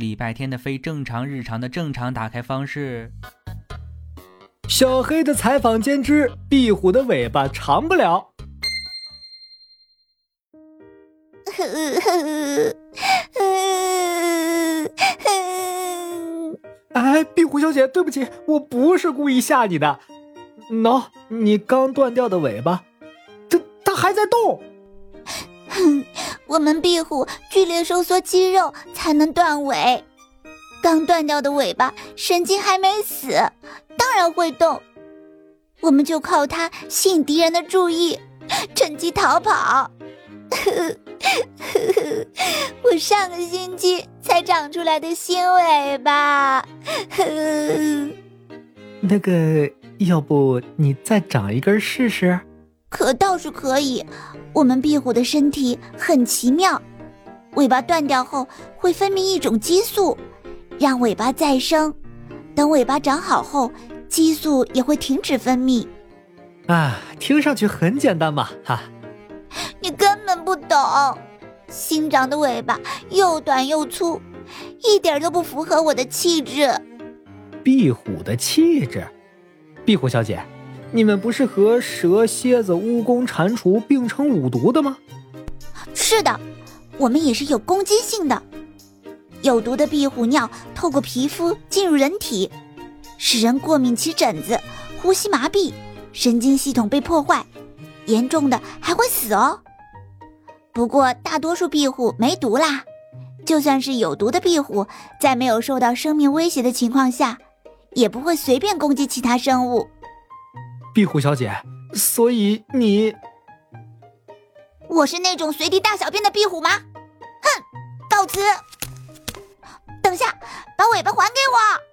礼拜天的非正常日常的正常打开方式。小黑的采访间之壁虎的尾巴长不了。哎，壁虎小姐，对不起，我不是故意吓你的。喏，你刚断掉的尾巴，它它还在动。哼，我们壁虎剧烈收缩肌肉才能断尾。刚断掉的尾巴神经还没死，当然会动。我们就靠它吸引敌人的注意，趁机逃跑。我上个星期才长出来的新尾巴。那个，要不你再长一根试试？可倒是可以。我们壁虎的身体很奇妙，尾巴断掉后会分泌一种激素，让尾巴再生。等尾巴长好后，激素也会停止分泌。啊，听上去很简单嘛，哈。你根本不懂，新长的尾巴又短又粗，一点都不符合我的气质。壁虎的气质，壁虎小姐。你们不是和蛇、蝎子、蜈蚣、蟾蜍并称五毒的吗？是的，我们也是有攻击性的。有毒的壁虎尿透过皮肤进入人体，使人过敏起疹子、呼吸麻痹、神经系统被破坏，严重的还会死哦。不过大多数壁虎没毒啦，就算是有毒的壁虎，在没有受到生命威胁的情况下，也不会随便攻击其他生物。壁虎小姐，所以你，我是那种随地大小便的壁虎吗？哼，告辞。等下，把尾巴还给我。